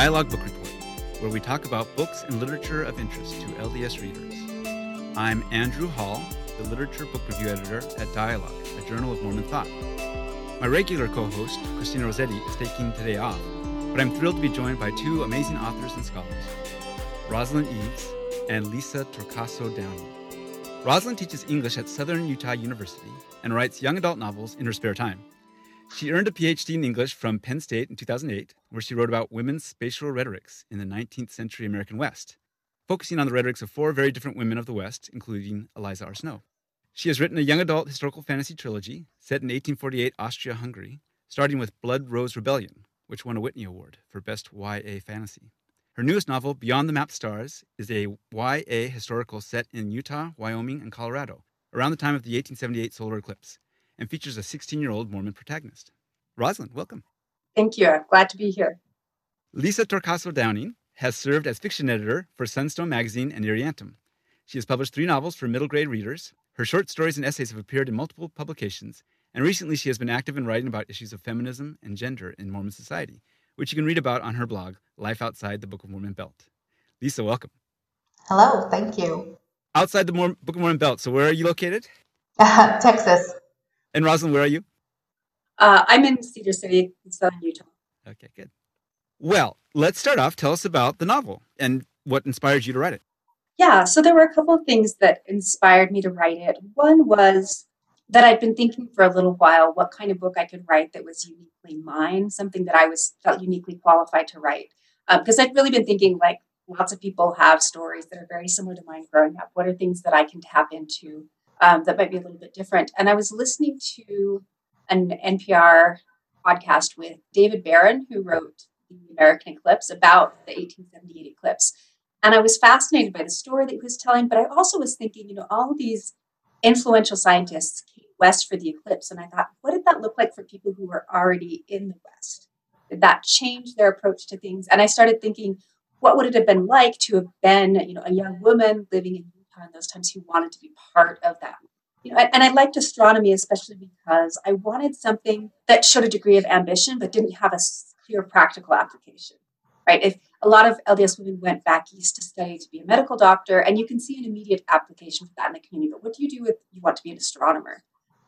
Dialogue Book Report, where we talk about books and literature of interest to LDS readers. I'm Andrew Hall, the literature book review editor at Dialogue, a journal of Mormon thought. My regular co host, Christina Rossetti, is taking today off, but I'm thrilled to be joined by two amazing authors and scholars, Rosalind Eves and Lisa Torcasso Downing. Rosalind teaches English at Southern Utah University and writes young adult novels in her spare time. She earned a PhD in English from Penn State in 2008, where she wrote about women's spatial rhetorics in the 19th century American West, focusing on the rhetorics of four very different women of the West, including Eliza R. Snow. She has written a young adult historical fantasy trilogy set in 1848 Austria Hungary, starting with Blood Rose Rebellion, which won a Whitney Award for Best YA Fantasy. Her newest novel, Beyond the Mapped Stars, is a YA historical set in Utah, Wyoming, and Colorado around the time of the 1878 solar eclipse and features a 16 year old Mormon protagonist. Rosalind, welcome. Thank you. I'm glad to be here. Lisa Torcasso Downing has served as fiction editor for Sunstone Magazine and Irreantum. She has published three novels for middle grade readers. Her short stories and essays have appeared in multiple publications, and recently she has been active in writing about issues of feminism and gender in Mormon society, which you can read about on her blog, Life Outside the Book of Mormon Belt. Lisa, welcome. Hello, thank you. Outside the Book of Mormon Belt, so where are you located? Uh, Texas. And Rosalind, where are you? Uh, I'm in Cedar City, Southern Utah. Okay, good. Well, let's start off. Tell us about the novel and what inspired you to write it. Yeah, so there were a couple of things that inspired me to write it. One was that I'd been thinking for a little while what kind of book I could write that was uniquely mine, something that I was felt uniquely qualified to write. Because uh, I'd really been thinking like lots of people have stories that are very similar to mine growing up. What are things that I can tap into um, that might be a little bit different? And I was listening to an NPR podcast with David Baron, who wrote the American Eclipse about the 1878 eclipse. And I was fascinated by the story that he was telling, but I also was thinking, you know, all these influential scientists came west for the eclipse. And I thought, what did that look like for people who were already in the West? Did that change their approach to things? And I started thinking, what would it have been like to have been, you know, a young woman living in Those times he wanted to be part of that? You know, and I liked astronomy especially because I wanted something that showed a degree of ambition but didn't have a clear practical application. Right? If a lot of LDS women went back east to study to be a medical doctor, and you can see an immediate application for that in the community. But what do you do if you want to be an astronomer?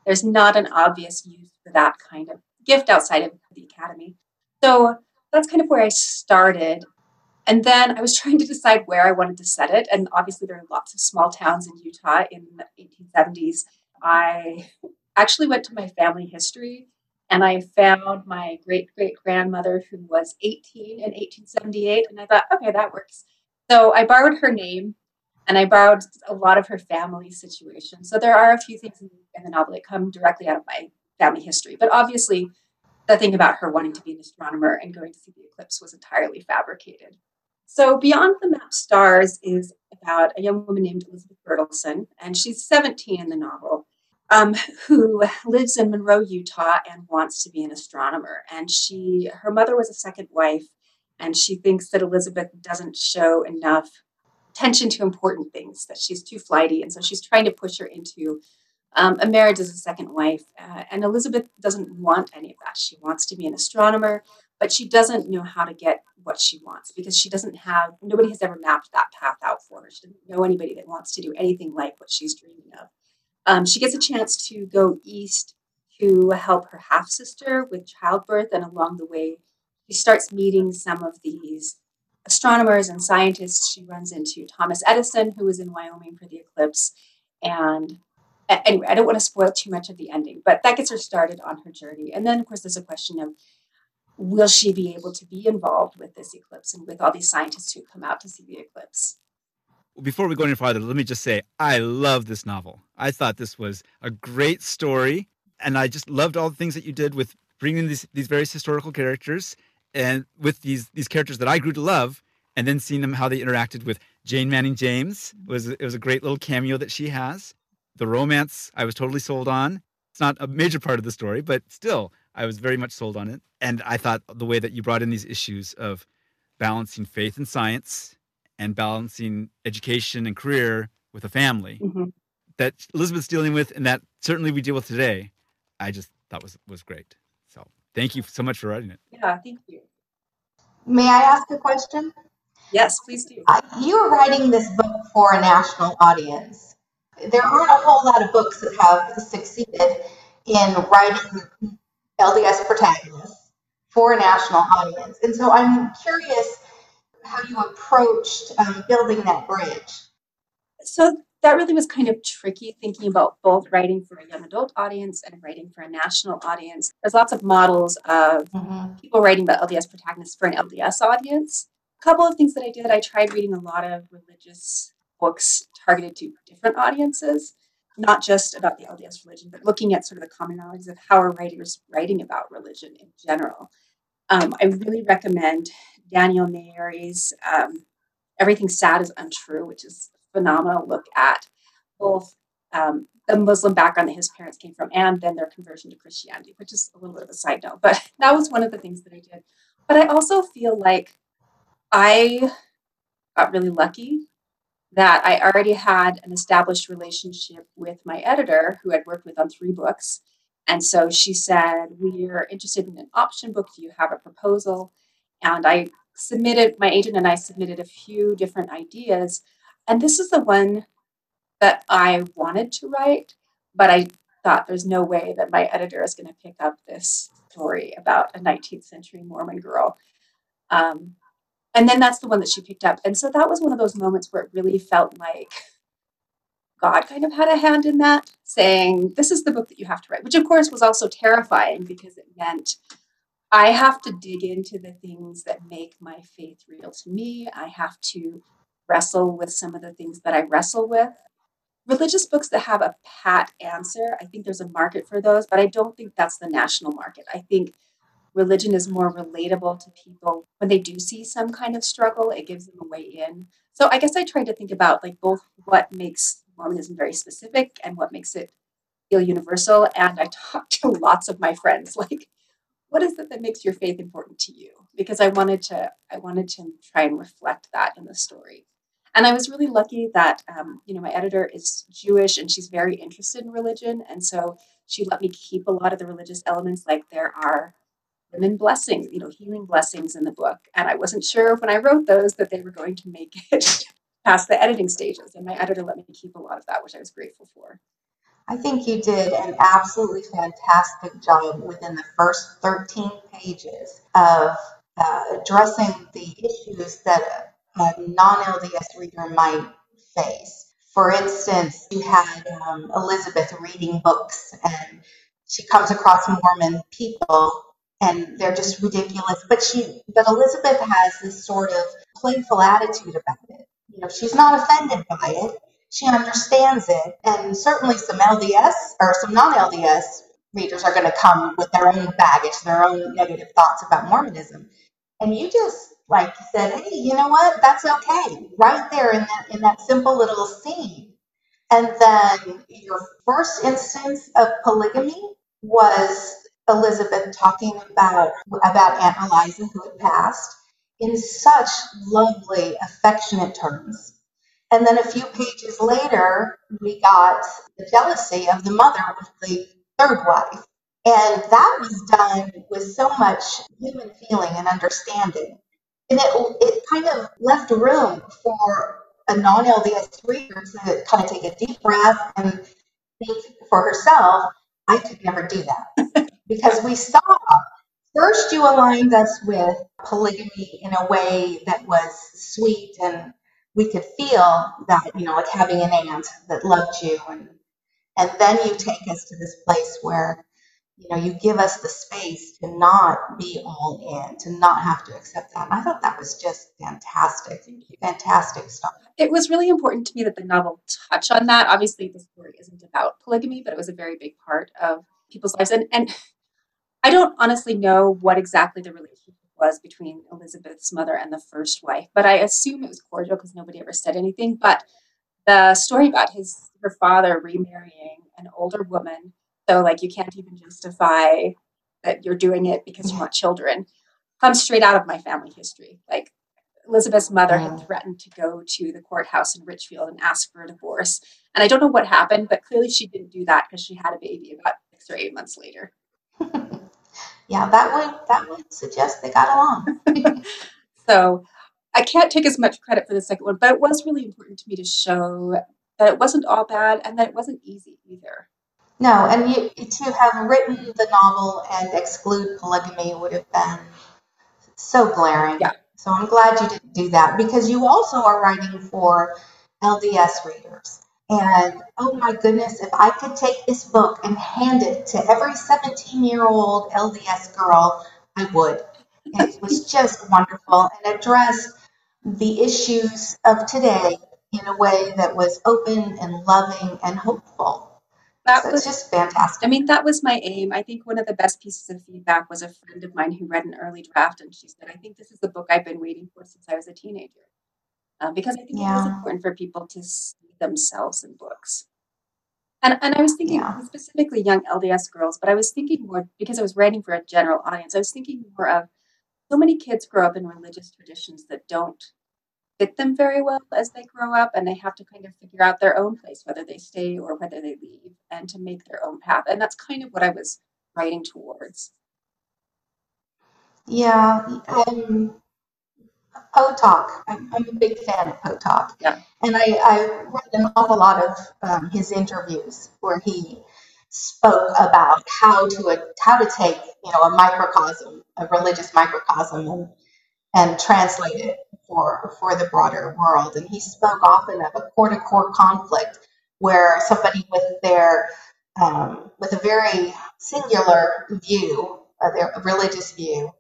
There's not an obvious use for that kind of gift outside of the academy. So that's kind of where I started. And then I was trying to decide where I wanted to set it. And obviously, there are lots of small towns in Utah in the 1870s. I actually went to my family history and I found my great great grandmother who was 18 in 1878. And I thought, okay, that works. So I borrowed her name and I borrowed a lot of her family situation. So there are a few things in, the novel that come directly out of my family history. But obviously, the thing about her wanting to be an astronomer and going to see the eclipse was entirely fabricated. So, Beyond the Map Stars is about a young woman named Elizabeth Bertelsen, and she's 17 in the novel um, who lives in Monroe, Utah, and wants to be an astronomer. And she, her mother was a second wife, and she thinks that Elizabeth doesn't show enough attention to important things, that she's too flighty, and so she's trying to push her into um, a marriage as a second wife. Uh, and Elizabeth doesn't want any of that. She wants to be an astronomer, but she doesn't know how to get what she wants because she doesn't have, nobody has ever mapped that path out for her. She doesn't know anybody that wants to do anything like what she's dreaming of. Um, she gets a chance to go east to help her half sister with childbirth, and along the way, she starts meeting some of these astronomers and scientists. She runs into Thomas Edison, who was in Wyoming for the eclipse. And anyway, I don't want to spoil too much of the ending, but that gets her started on her journey. And then, of course, there's a question of will she be able to be involved with this eclipse and with all these scientists who come out to see the eclipse? before we go any farther, let me just say I love this novel. I thought this was a great story, and I just loved all the things that you did with bringing these these various historical characters and with these these characters that I grew to love, and then seeing them how they interacted with Jane Manning James was it was a great little cameo that she has. The romance I was totally sold on. It's not a major part of the story, but still I was very much sold on it. And I thought the way that you brought in these issues of balancing faith and science and balancing education and career with a family mm-hmm. that Elizabeth's dealing with and that certainly we deal with today, I just thought was was great. So thank you so much for writing it. Yeah, thank you. May I ask a question? Yes, please do. Uh, you're writing this book for a national audience. There aren't a whole lot of books that have succeeded in writing LDS protagonists for a national audience. And so I'm curious how you approached um, building that bridge. So that really was kind of tricky thinking about both writing for a young adult audience and writing for a national audience. There's lots of models of mm-hmm. people writing about LDS protagonists for an LDS audience. A couple of things that I did, I tried reading a lot of religious books targeted to different audiences, not just about the LDS religion, but looking at sort of the commonalities of how are writers writing about religion in general. Um, I really recommend Daniel Nayeri's um, Everything Sad is Untrue, which is a phenomenal look at both um, the Muslim background that his parents came from and then their conversion to Christianity, which is a little bit of a side note. But that was one of the things that I did. But I also feel like I got really lucky that I already had an established relationship with my editor who I'd worked with on three books. And so she said, We're interested in an option book. Do you have a proposal? And I submitted, my agent and I submitted a few different ideas. And this is the one that I wanted to write, but I thought there's no way that my editor is going to pick up this story about a 19th century Mormon girl. Um, and then that's the one that she picked up. And so that was one of those moments where it really felt like God kind of had a hand in that, saying, This is the book that you have to write, which of course was also terrifying because it meant I have to dig into the things that make my faith real to me. I have to wrestle with some of the things that I wrestle with. Religious books that have a pat answer, I think there's a market for those, but I don't think that's the national market. I think religion is more relatable to people when they do see some kind of struggle, it gives them a way in. So I guess I tried to think about like both what makes Mormonism very specific and what makes it feel universal. And I talked to lots of my friends, like, what is it that makes your faith important to you? Because I wanted to, I wanted to try and reflect that in the story. And I was really lucky that, um, you know, my editor is Jewish and she's very interested in religion. And so she let me keep a lot of the religious elements, like there are women blessings, you know, healing blessings in the book. And I wasn't sure when I wrote those that they were going to make it past the editing stages. And my editor let me keep a lot of that, which I was grateful for. I think you did an absolutely fantastic job within the first 13 pages of uh, addressing the issues that a non-LDS reader might face. For instance, you had um, Elizabeth reading books, and she comes across Mormon people, and they're just ridiculous. But she, but Elizabeth has this sort of playful attitude about it. You know, she's not offended by it. She understands it, and certainly some LDS or some non-LDS readers are going to come with their own baggage, their own negative thoughts about Mormonism. And you just like said, hey, you know what? That's okay. Right there in that in that simple little scene. And then your first instance of polygamy was Elizabeth talking about about Aunt Eliza who had passed in such lovely, affectionate terms. And then a few pages later, we got the jealousy of the mother with the third wife. And that was done with so much human feeling and understanding and it, it kind of left room for a non-LDS reader to kind of take a deep breath and think for herself, I could never do that. because we saw first you aligned us with polygamy in a way that was sweet and we could feel that, you know, like having an aunt that loved you and and then you take us to this place where you know, you give us the space to not be all in, to not have to accept that. And I thought that was just fantastic. Fantastic stuff. It was really important to me that the novel touch on that. Obviously, the story isn't about polygamy, but it was a very big part of people's lives. And, and I don't honestly know what exactly the relationship was between Elizabeth's mother and the first wife, but I assume it was cordial because nobody ever said anything. But the story about his her father remarrying an older woman so like you can't even justify that you're doing it because you want children. Comes straight out of my family history. Like Elizabeth's mother had threatened to go to the courthouse in Richfield and ask for a divorce. And I don't know what happened, but clearly she didn't do that because she had a baby about six or eight months later. yeah, that would that would suggest they got along. So I can't take as much credit for the second one, but it was really important to me to show that it wasn't all bad and that it wasn't easy either. No, and you to have written the novel and exclude polygamy would have been so glaring. Yeah. So I'm glad you didn't do that because you also are writing for LDS readers. And oh my goodness, if I could take this book and hand it to every 17 year old LDS girl, I would. It was just wonderful and addressed the issues of today in a way that was open and loving and hopeful. That So was just fantastic. I mean, that was my aim. I think one of the best pieces of feedback was a friend of mine who read an early draft, and she said, I think this is the book I've been waiting for since I was a teenager. Um, because I think it was important for people to see themselves in books. And, and I was thinking Yeah. specifically young LDS girls, but I was thinking more because I was writing for a general audience. I was thinking more of so many kids grow up in religious traditions that don't fit them very well as they grow up, and they have to kind of figure out their own place, whether they stay or whether they leave, and to make their own path. And that's kind of what I was writing towards. Yeah, um, Potok. I'm, I'm a big fan of Potok. Yeah. And I, I read an awful lot of um, his interviews where he spoke about how to how to take you know a microcosm, a religious microcosm, and and translate it for for the broader world. And he spoke often of a core to core conflict where somebody with their um, with a very singular view, uh, their religious view,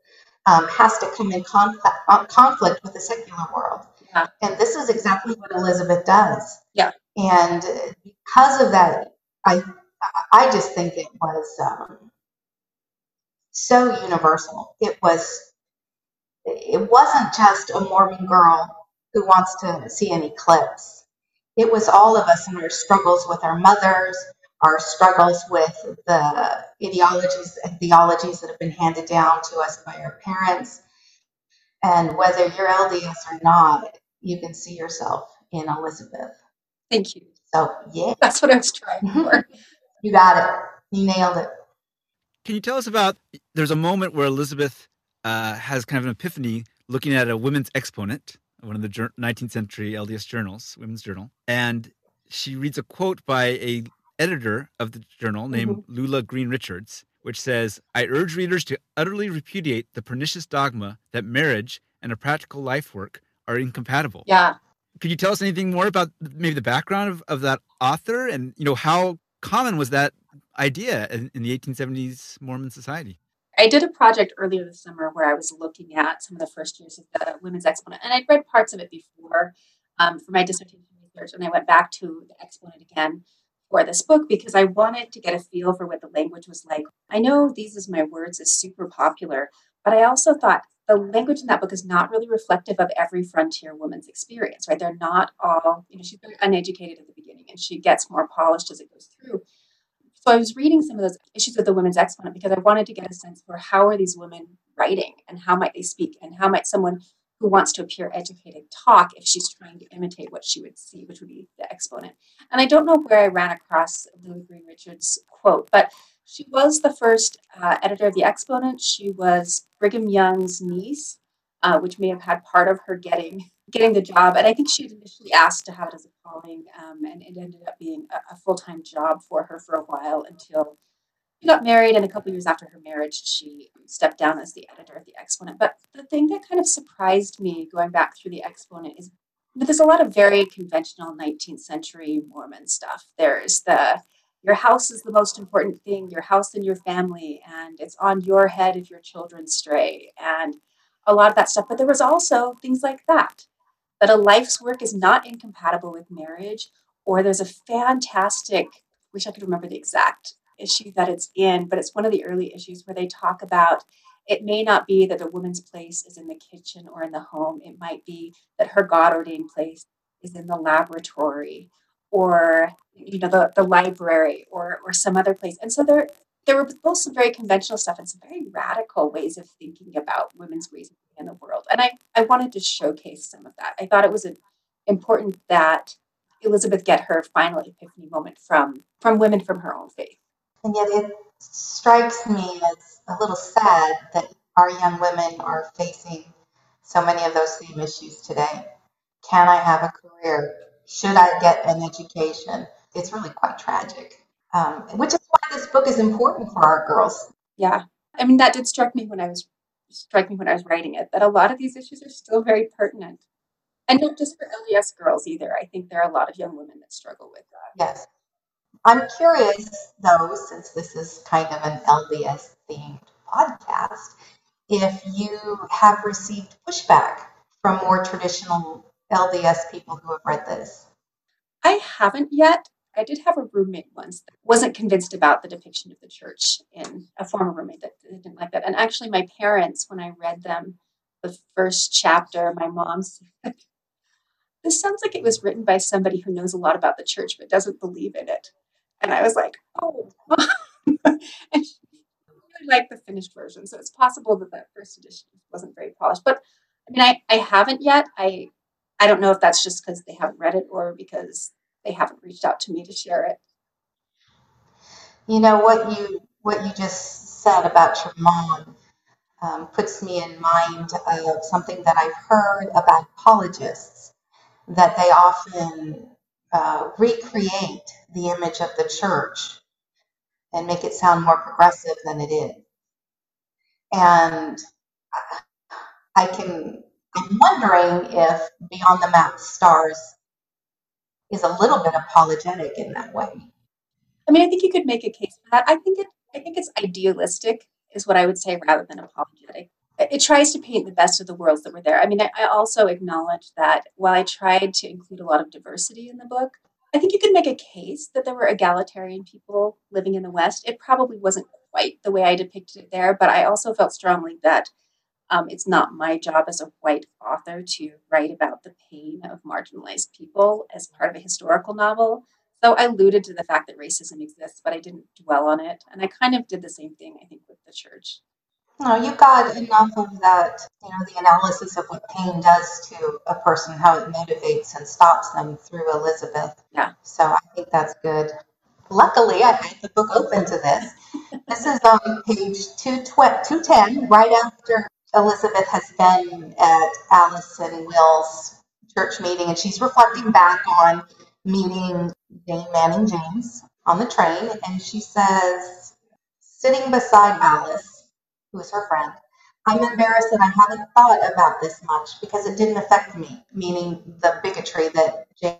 um, has to come in conflict, uh, conflict with the secular world. Yeah. And this is exactly what Elizabeth does. Yeah. And because of that, I I just think it was um, so universal. It was it wasn't just a Mormon girl who wants to see an eclipse. It was all of us in our struggles with our mothers, our struggles with the ideologies and theologies that have been handed down to us by our parents. And whether you're LDS or not, you can see yourself in Elizabeth. Thank you. So, yeah, That's what I was trying for. you got it. You nailed it. Can you tell us about? There's a moment where Elizabeth uh, has kind of an epiphany looking at a women's exponent, one of the 19th century LDS journals, Women's Journal, and she reads a quote by a editor of the journal named Lula Greene Richards, which says, "I urge readers to utterly repudiate the pernicious dogma that marriage and a practical life work are incompatible." Yeah. Could you tell us anything more about maybe the background of, of that author and you know how common was that idea in, in the 1870s Mormon society? I did a project earlier this summer where I was looking at some of the first years of the Women's Exponent, and I'd read parts of it before um, for my dissertation research, and I went back to the Exponent again for this book because I wanted to get a feel for what the language was like. I know These Is My Words is super popular, but I also thought the language in that book is not really reflective of every frontier woman's experience, right? They're not all, you know, she's very uneducated at the beginning and she gets more polished as it goes through. So I was reading some of those issues of the women's exponent because I wanted to get a sense for how are these women writing and how might they speak and how might someone who wants to appear educated talk if she's trying to imitate what she would see, which would be the exponent. And I don't know where I ran across Lula Greene Richards' quote, but she was the first uh, editor of the Exponent. She was Brigham Young's niece, uh, which may have had part of her getting getting the job. And I think she initially asked to have it as a calling, um, and it ended up being a, a full time job for her for a while until she got married. And a couple years after her marriage, she stepped down as the editor of the Exponent. But the thing that kind of surprised me going back through the Exponent is but there's a lot of very conventional 19th century Mormon stuff. There's the your house is the most important thing, your house and your family, and it's on your head if your children stray, and a lot of that stuff. But there was also things like that that a life's work is not incompatible with marriage, or there's a fantastic, wish I could remember the exact issue that it's in, but it's one of the early issues where they talk about it may not be that a woman's place is in the kitchen or in the home. It might be that her God ordained place is in the laboratory or you know the, the library or or some other place. And so there there were both some very conventional stuff and some very radical ways of thinking about women's ways in the world. And I, I wanted to showcase some of that. I thought it was important that Elizabeth get her final epiphany moment from from women from her own faith. And yet it strikes me as a little sad that our young women are facing so many of those same issues today. Can I have a career? Should I get an education? It's really quite tragic, um, which is why this book is important for our girls. Yeah, I mean that did strike me when I was strike me when I was writing it that a lot of these issues are still very pertinent, and not just for LDS girls either. I think there are a lot of young women that struggle with that. Yes, I'm curious though, since this is kind of an LDS themed podcast, if you have received pushback from more traditional LDS people who have read this. I haven't yet. I did have a roommate once that wasn't convinced about the depiction of the church in a former roommate that didn't like that. And actually, my parents, when I read them the first chapter, my mom said, This sounds like it was written by somebody who knows a lot about the church but doesn't believe in it. And I was like, Oh. and she really liked the finished version. So it's possible that that first edition wasn't very polished. But I mean, I, I haven't yet. I I don't know if that's just because they haven't read it or because they haven't reached out to me to share it. You know what you what you just said about your mom um, puts me in mind of something that I've heard about apologists that they often uh, recreate the image of the church and make it sound more progressive than it is. And I can I'm wondering if Beyond the Mapped Stars is a little bit apologetic in that way. I mean, I think you could make a case for that. I think it. I think it's idealistic, is what I would say, rather than apologetic. It tries to paint the best of the worlds that were there. I mean, I, I also acknowledge that while I tried to include a lot of diversity in the book, I think you could make a case that there were egalitarian people living in the West. It probably wasn't quite the way I depicted it there, but I also felt strongly that um, it's not my job as a white author to write about the pain of marginalized people as part of a historical novel. So I alluded to the fact that racism exists, but I didn't dwell on it. And I kind of did the same thing, I think, with the church. No, you got enough of that, you know, the analysis of what pain does to a person, how it motivates and stops them through Elizabeth. Yeah. So I think that's good. Luckily, I had the book open to this. this is on page 210, right after Elizabeth has been at Alice and Will's church meeting, and she's reflecting back on meeting Jane Manning James on the train, and she says, sitting beside Alice, who is her friend, I'm embarrassed that I haven't thought about this much because it didn't affect me, meaning the bigotry that Jane,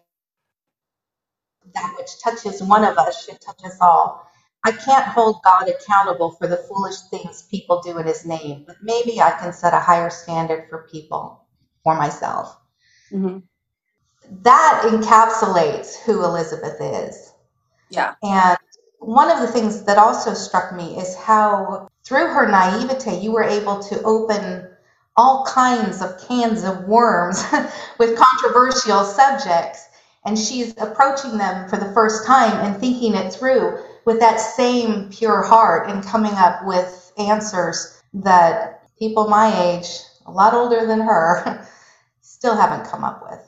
that which touches one of us should touch us all. I can't hold God accountable for the foolish things people do in his name, but maybe I can set a higher standard for people, for myself. Mm-hmm. That encapsulates who Elizabeth is. Yeah. And one of the things that also struck me is how, through her naivete, you were able to open all kinds of cans of worms with controversial subjects. And she's approaching them for the first time and thinking it through with that same pure heart and coming up with answers that people my age, a lot older than her, still haven't come up with.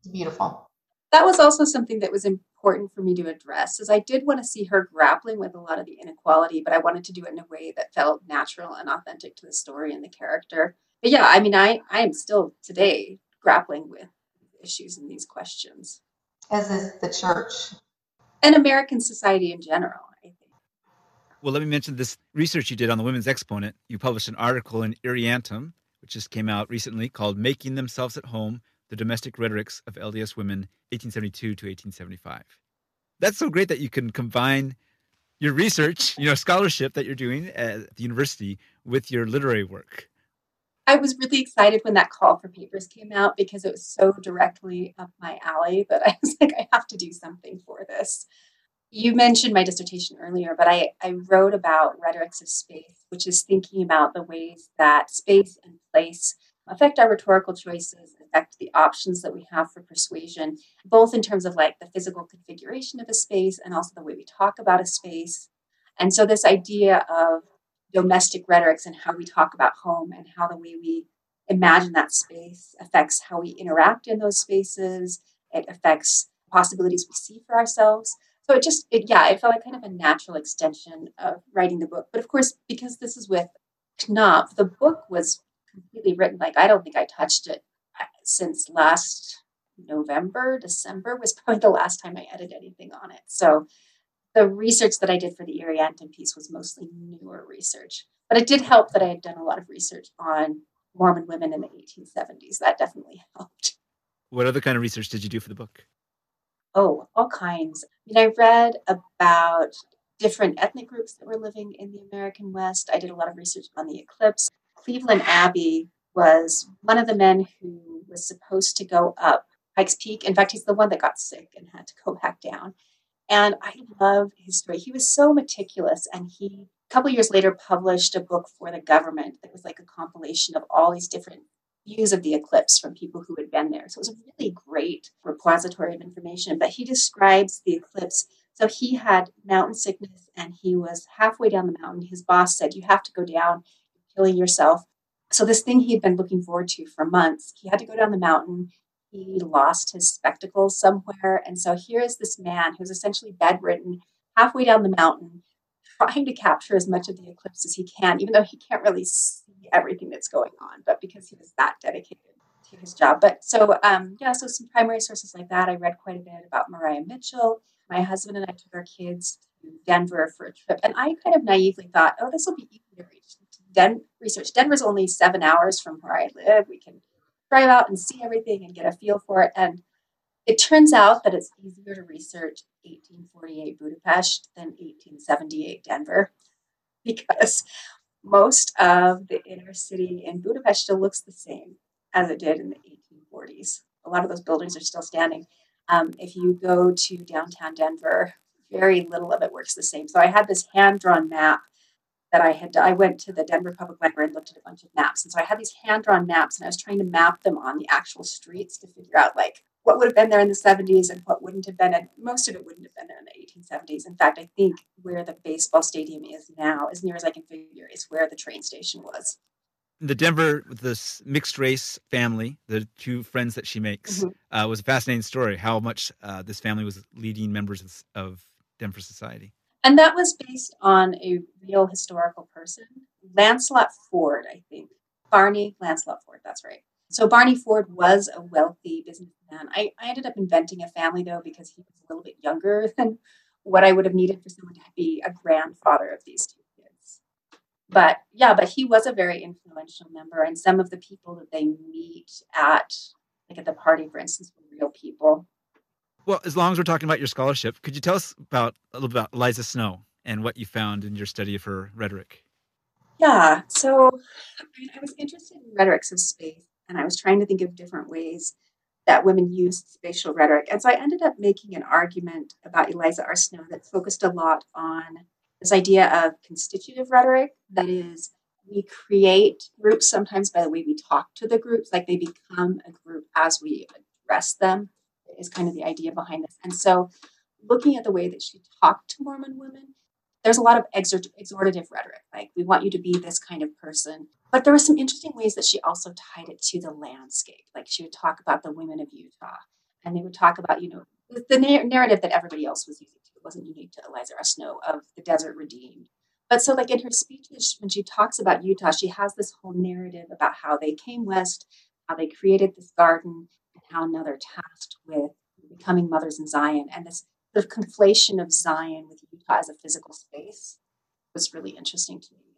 It's beautiful. That was also something that was important for me to address, is I did want to see her grappling with a lot of the inequality, but I wanted to do it in a way that felt natural and authentic to the story and the character. But yeah, I mean, I I am still today grappling with issues and these questions. As is the church and American society in general, I think. Well, let me mention this research you did on the women's exponent. You published an article in Irreantum, which just came out recently, called Making Themselves at Home The Domestic Rhetorics of LDS Women, 1872 to 1875. That's so great that you can combine your research, you know, scholarship that you're doing at the university with your literary work. I was really excited when that call for papers came out because it was so directly up my alley that I was like, I have to do something for this. You mentioned my dissertation earlier, but I, I wrote about rhetorics of space, which is thinking about the ways that space and place affect our rhetorical choices, affect the options that we have for persuasion, both in terms of like the physical configuration of a space and also the way we talk about a space. And so, this idea of domestic rhetorics and how we talk about home and how the way we imagine that space affects how we interact in those spaces. It affects possibilities we see for ourselves. So it just, it, yeah, it felt like kind of a natural extension of writing the book. But of course, because this is with Knopf, the book was completely written. Like I don't think I touched it uh, since last November, December was probably the last time I edited anything on it. So the research that I did for the Irreantum piece was mostly newer research. But it did help that I had done a lot of research on Mormon women in the 1870s. That definitely helped. What other kind of research did you do for the book? Oh, all kinds. I mean, I read about different ethnic groups that were living in the American West. I did a lot of research on the eclipse. Cleveland Abbe was one of the men who was supposed to go up Pikes Peak. In fact, he's the one that got sick and had to go back down. And I love his story. He was so meticulous, and he a couple years later published a book for the government that was like a compilation of all these different views of the eclipse from people who had been there. So it was a really great repository of information. But he describes the eclipse. So he had mountain sickness and he was halfway down the mountain. His boss said, You have to go down, killing yourself. So this thing he had been looking forward to for months, he had to go down the mountain he lost his spectacles somewhere. And so here is this man who's essentially bedridden, halfway down the mountain, trying to capture as much of the eclipse as he can, even though he can't really see everything that's going on, but because he was that dedicated to his job. But so, um, yeah, so some primary sources like that. I read quite a bit about Maria Mitchell. My husband and I took our kids to Denver for a trip, and I kind of naively thought, oh, this will be easy to reach. Den- research. Denver's only seven hours from where I live. We can drive out and see everything and get a feel for it. And it turns out that it's easier to research 1848 Budapest than 1878 Denver because most of the inner city in Budapest still looks the same as it did in the 1840s. A lot of those buildings are still standing. Um, if you go to downtown Denver, very little of it works the same. So I had this hand drawn map that I had, I went to the Denver Public Library and looked at a bunch of maps. And so I had these hand drawn maps and I was trying to map them on the actual streets to figure out like what would have been there in the 70s and what wouldn't have been. And most of it wouldn't have been there in the 1870s. In fact, I think where the baseball stadium is now, as near as I can figure, is where the train station was. The Denver, this mixed race family, the two friends that she makes, mm-hmm. uh, was a fascinating story. How much uh, this family was leading members of Denver society. And that was based on a real historical person, Launcelot Ford, I think. Barney Launcelot Ford, that's right. So Barney Ford was a wealthy businessman. I, I ended up inventing a family though because he was a little bit younger than what I would have needed for someone to be a grandfather of these two kids. But yeah, but he was a very influential member, and some of the people that they meet at like at the party, for instance, were real people. Well, as long as we're talking about your scholarship, could you tell us about a little about Eliza Snow and what you found in your study of her rhetoric? Yeah, so I, was interested in rhetorics of space, and I was trying to think of different ways that women used spatial rhetoric. And so I ended up making an argument about Eliza R. Snow that focused a lot on this idea of constitutive rhetoric. That is, we create groups sometimes by the way we talk to the groups, like they become a group as we address them is kind of the idea behind this. And so, looking at the way that she talked to Mormon women, there's a lot of exhort- exhortative rhetoric, like we want you to be this kind of person. But there were some interesting ways that she also tied it to the landscape. Like she would talk about the women of Utah, and they would talk about, you know, the na- narrative that everybody else was using. It wasn't unique to Eliza R. Snow of the desert redeemed. But so, like in her speeches, when she talks about Utah, she has this whole narrative about how they came west, how they created this garden, how now they're tasked with becoming mothers in Zion. And this sort of conflation of Zion with Utah as a physical space was really interesting to me.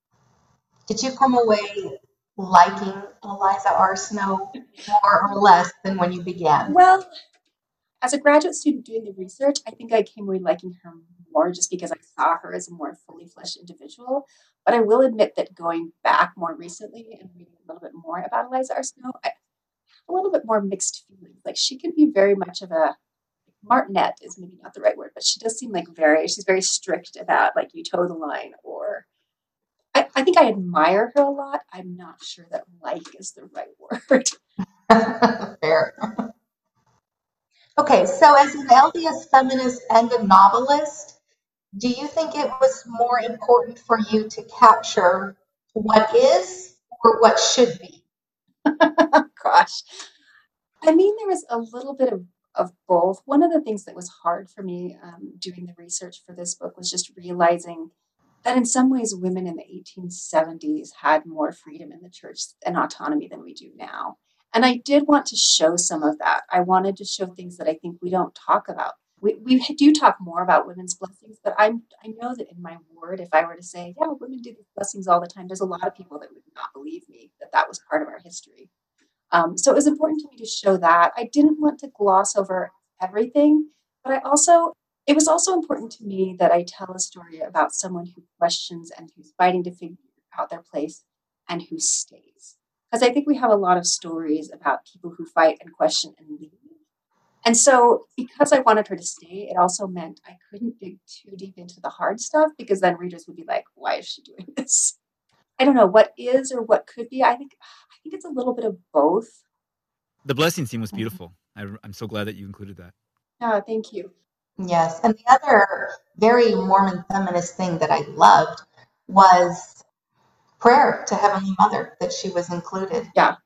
Did you come away liking Eliza R. Snow more or less than when you began? Well, as a graduate student doing the research, I think I came away liking her more just because I saw her as a more fully fleshed individual. But I will admit that going back more recently and reading a little bit more about Eliza R. Snow, I, a little bit more mixed feelings. Like she can be very much of a martinet is maybe not the right word, but she does seem like very she's very strict about like you toe the line or I, I think I admire her a lot. I'm not sure that like is the right word. Fair. Okay, so as an LDS feminist and a novelist, do you think it was more important for you to capture what is or what should be? Gosh. I mean, there was a little bit of, of both. One of the things that was hard for me um, doing the research for this book was just realizing that in some ways women in the 1870s had more freedom in the church and autonomy than we do now. And I did want to show some of that. I wanted to show things that I think we don't talk about. We, we do talk more about women's blessings, but I'm, I know that in my ward, if I were to say, yeah, women do these blessings all the time, there's a lot of people that would not believe me that that was part of our history. Um, so it was important to me to show that. I didn't want to gloss over everything, but I also it was also important to me that I tell a story about someone who questions and who's fighting to figure out their place and who stays. Because I think we have a lot of stories about people who fight and question and leave. And so, because I wanted her to stay, it also meant I couldn't dig too deep into the hard stuff because then readers would be like, why is she doing this? I don't know what is or what could be. I think I think it's a little bit of both. The blessing scene was mm-hmm. beautiful. I, I'm so glad that you included that. Yeah, thank you. Yes. And the other very Mormon feminist thing that I loved was prayer to Heavenly Mother, that she was included. Yeah.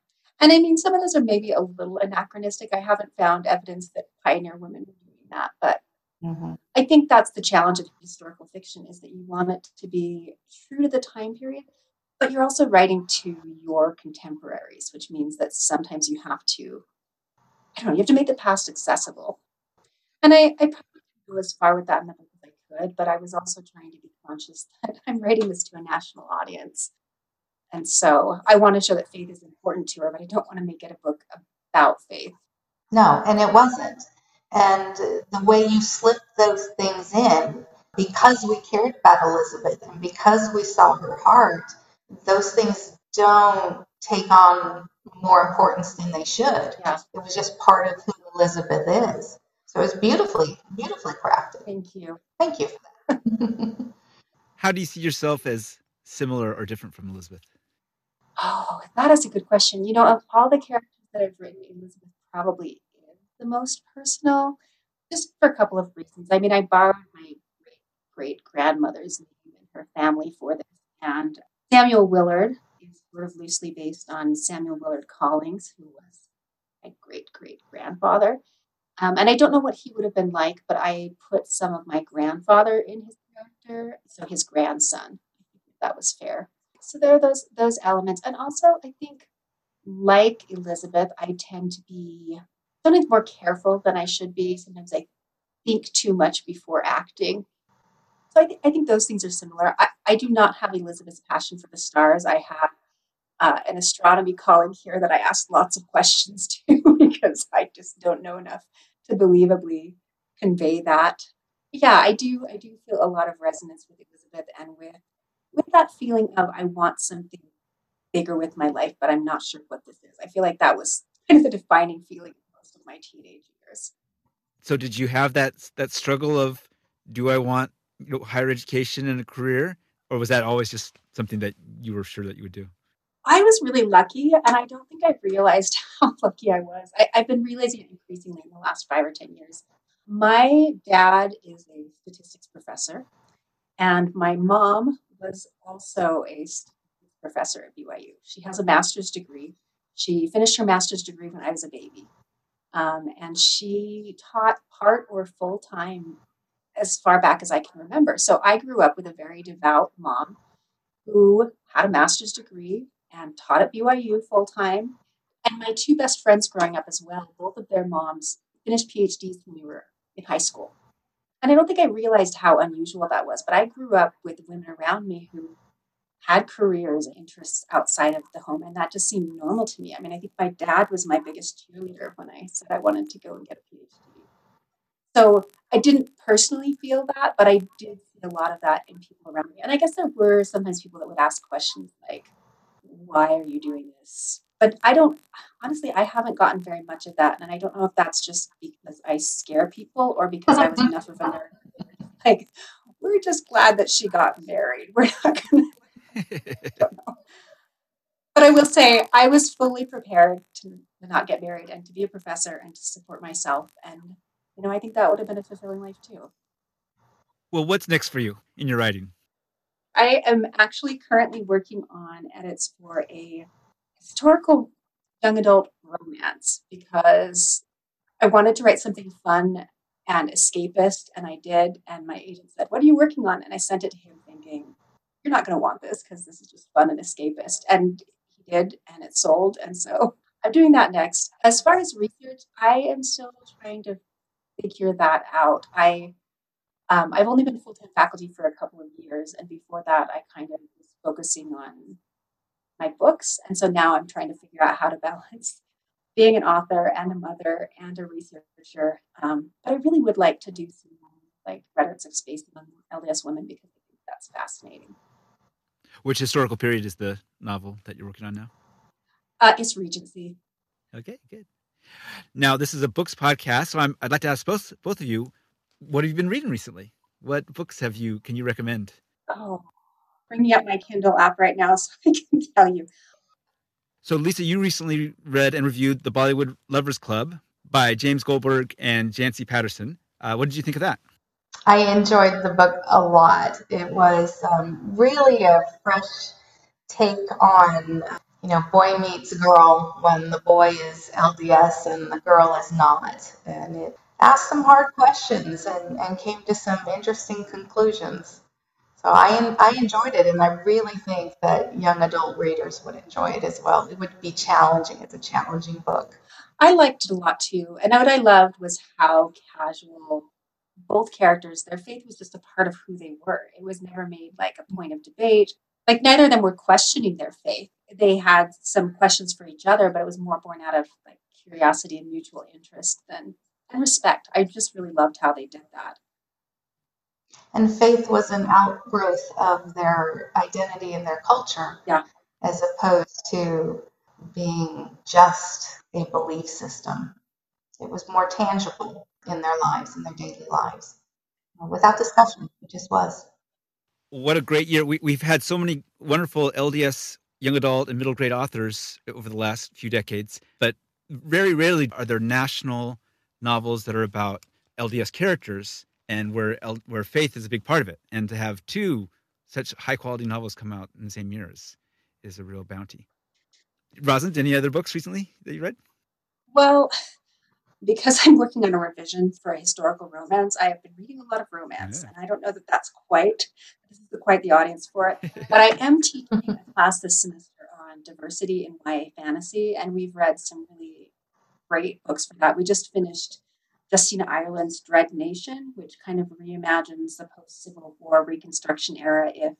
And I mean, some of those are maybe a little anachronistic. I haven't found evidence that pioneer women were doing that, but mm-hmm. I think that's the challenge of historical fiction is that you want it to be true to the time period, but you're also writing to your contemporaries, which means that sometimes you have to, I don't know, you have to make the past accessible. And I, I probably go as far with that in the book as I could, but I was also trying to be conscious that I'm writing this to a national audience. And so I want to show that faith is important to her, but I don't want to make it a book about faith. No, and it wasn't. And the way you slipped those things in, because we cared about Elizabeth and because we saw her heart, those things don't take on more importance than they should. Yeah. It was just part of who Elizabeth is. So it's beautifully, beautifully crafted. Thank you. Thank you How do you see yourself as similar or different from Elizabeth? Oh, that is a good question. You know, of all the characters that I've written, Elizabeth probably is the most personal, just for a couple of reasons. I mean, I borrowed my great great grandmother's name and her family for this. And Samuel Willard is sort of loosely based on Samuel Willard Collings, who was my great great grandfather. Um, and I don't know what he would have been like, but I put some of my grandfather in his character, so his grandson. that was fair. So there are those those elements, and also I think, like Elizabeth, I tend to be sometimes more careful than I should be. Sometimes I think too much before acting. So I, th- I think those things are similar. I, I do not have Elizabeth's passion for the stars. I have uh, an astronomy calling here that I ask lots of questions to because I just don't know enough to believably convey that. Yeah, I do. I do feel a lot of resonance with Elizabeth and with with that feeling of I want something bigger with my life, but I'm not sure what this is. I feel like that was kind of the defining feeling of most of my teenage years. So, did you have that that struggle of do I want you know, higher education and a career, or was that always just something that you were sure that you would do? I was really lucky, and I don't think I realized how lucky I was. I, have been realizing it increasingly in the last five or 10 years. My dad is a statistics professor, and my mom was also a professor at BYU. She has a master's degree. She finished her master's degree when I was a baby. Um, and she taught part or full time as far back as I can remember. So I grew up with a very devout mom who had a master's degree and taught at BYU full time. And my two best friends growing up as well, both of their moms finished PhDs when we were in high school. And I don't think I realized how unusual that was, but I grew up with women around me who had careers and interests outside of the home, and that just seemed normal to me. I mean, I think my dad was my biggest cheerleader when I said I wanted to go and get a PhD. So I didn't personally feel that, but I did see a lot of that in people around me. And I guess there were sometimes people that would ask questions like, why are you doing this? But I don't, honestly, I haven't gotten very much of that. And I don't know if that's just because I scare people or because I was enough of a nerd. Like, we're just glad that she got married. We're not going to, I don't know. But I will say, I was fully prepared to not get married and to be a professor and to support myself. And, you know, I think that would have been a fulfilling life too. Well, what's next for you in your writing? I am actually currently working on edits for a historical young adult romance because I wanted to write something fun and escapist, and I did. And my agent said, What are you working on? And I sent it to him thinking, you're not going to want this because this is just fun and escapist. And he did, and it sold. And so I'm doing that next. As far as research, I am still trying to figure that out. I um, I've only been full time faculty for a couple of years, and before that, I kind of was focusing on my books, and so now I'm trying to figure out how to balance being an author and a mother and a researcher. Um, but I really would like to do some like Rhetorics of Space among LDS women because I think that's fascinating. Which historical period is the novel that you're working on now? Uh, it's Regency. Okay, good. Now this is a books podcast, so i would like to ask both both of you, what have you been reading recently? What books have you can you recommend? Oh, bringing up my Kindle app right now so I can tell you. So, Lisa, you recently read and reviewed The Bollywood Lovers Club by James Goldberg and Jancy Patterson. Uh, what did you think of that? I enjoyed the book a lot. It was um, really a fresh take on, you know, boy meets girl when the boy is LDS and the girl is not. And it asked some hard questions and, and came to some interesting conclusions. So I, I enjoyed it, and I really think that young adult readers would enjoy it as well. It would be challenging. It's a challenging book. I liked it a lot too. And what I loved was how casual both characters, their faith was just a part of who they were. It was never made like a point of debate. Like neither of them were questioning their faith. They had some questions for each other, but it was more born out of like curiosity and mutual interest than and respect. I just really loved how they did that. And faith was an outgrowth of their identity and their culture. Yeah. As opposed to being just a belief system. It was more tangible in their lives, in their daily lives. Without discussion, it just was. What a great year. We, we've had so many wonderful LDS young adult and middle grade authors over the last few decades, but very rarely are there national novels that are about LDS characters and where where faith is a big part of it. And to have two such high quality novels come out in the same year is, is a real bounty. Rosalind, any other books recently that you read? Well, because I'm working on a revision for a historical romance, I have been reading a lot of romance, yeah. and I don't know that that's quite this is quite the audience for it. But I am teaching a class this semester on diversity in YA fantasy, and we've read some really great books for that. We just finished Justina Ireland's Dread Nation, which kind of reimagines the post Civil War Reconstruction era. If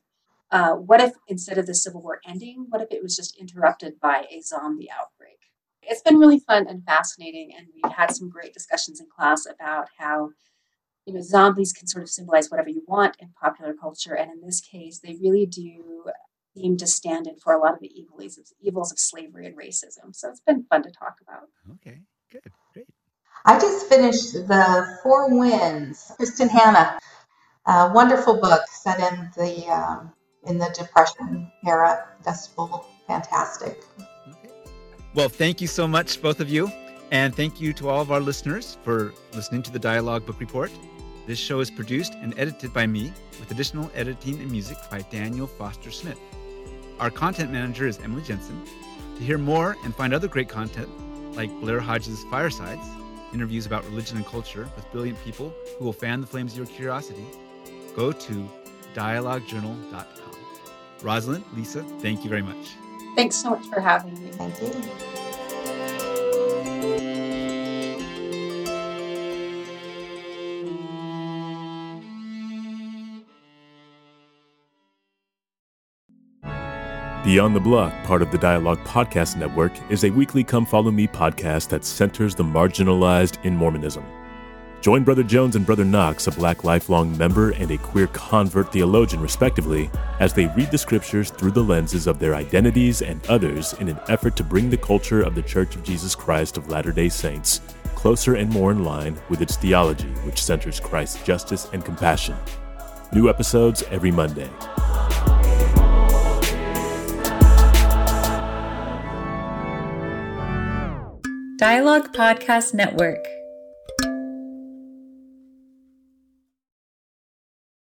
uh, what if instead of the Civil War ending, what if it was just interrupted by a zombie outbreak? It's been really fun and fascinating, and we had some great discussions in class about how you know zombies can sort of symbolize whatever you want in popular culture, and in this case, they really do seem to stand in for a lot of the evils of, evils of slavery and racism. So it's been fun to talk about. Okay, good, great. I just finished The Four Winds, Kristin Hannah. A wonderful book set in the um, in the Depression era. Gospel, fantastic. Well, thank you so much, both of you. And thank you to all of our listeners for listening to the Dialogue Book Report. This show is produced and edited by me, with additional editing and music by Daniel Foster Smith. Our content manager is Emily Jensen. To hear more and find other great content, like Blair Hodges' Firesides, interviews about religion and culture with brilliant people who will fan the flames of your curiosity, go to dialoguejournal.com. Rosalind, Lisa, thank you very much. Thanks so much for having me. Thank you. Beyond the Block, part of the Dialogue Podcast Network, is a weekly Come Follow Me podcast that centers the marginalized in Mormonism. Join Brother Jones and Brother Knox, a black lifelong member and a queer convert theologian, respectively, as they read the scriptures through the lenses of their identities and others in an effort to bring the culture of the Church of Jesus Christ of Latter day Saints closer and more in line with its theology, which centers Christ's justice and compassion. New episodes every Monday. Dialogue Podcast Network.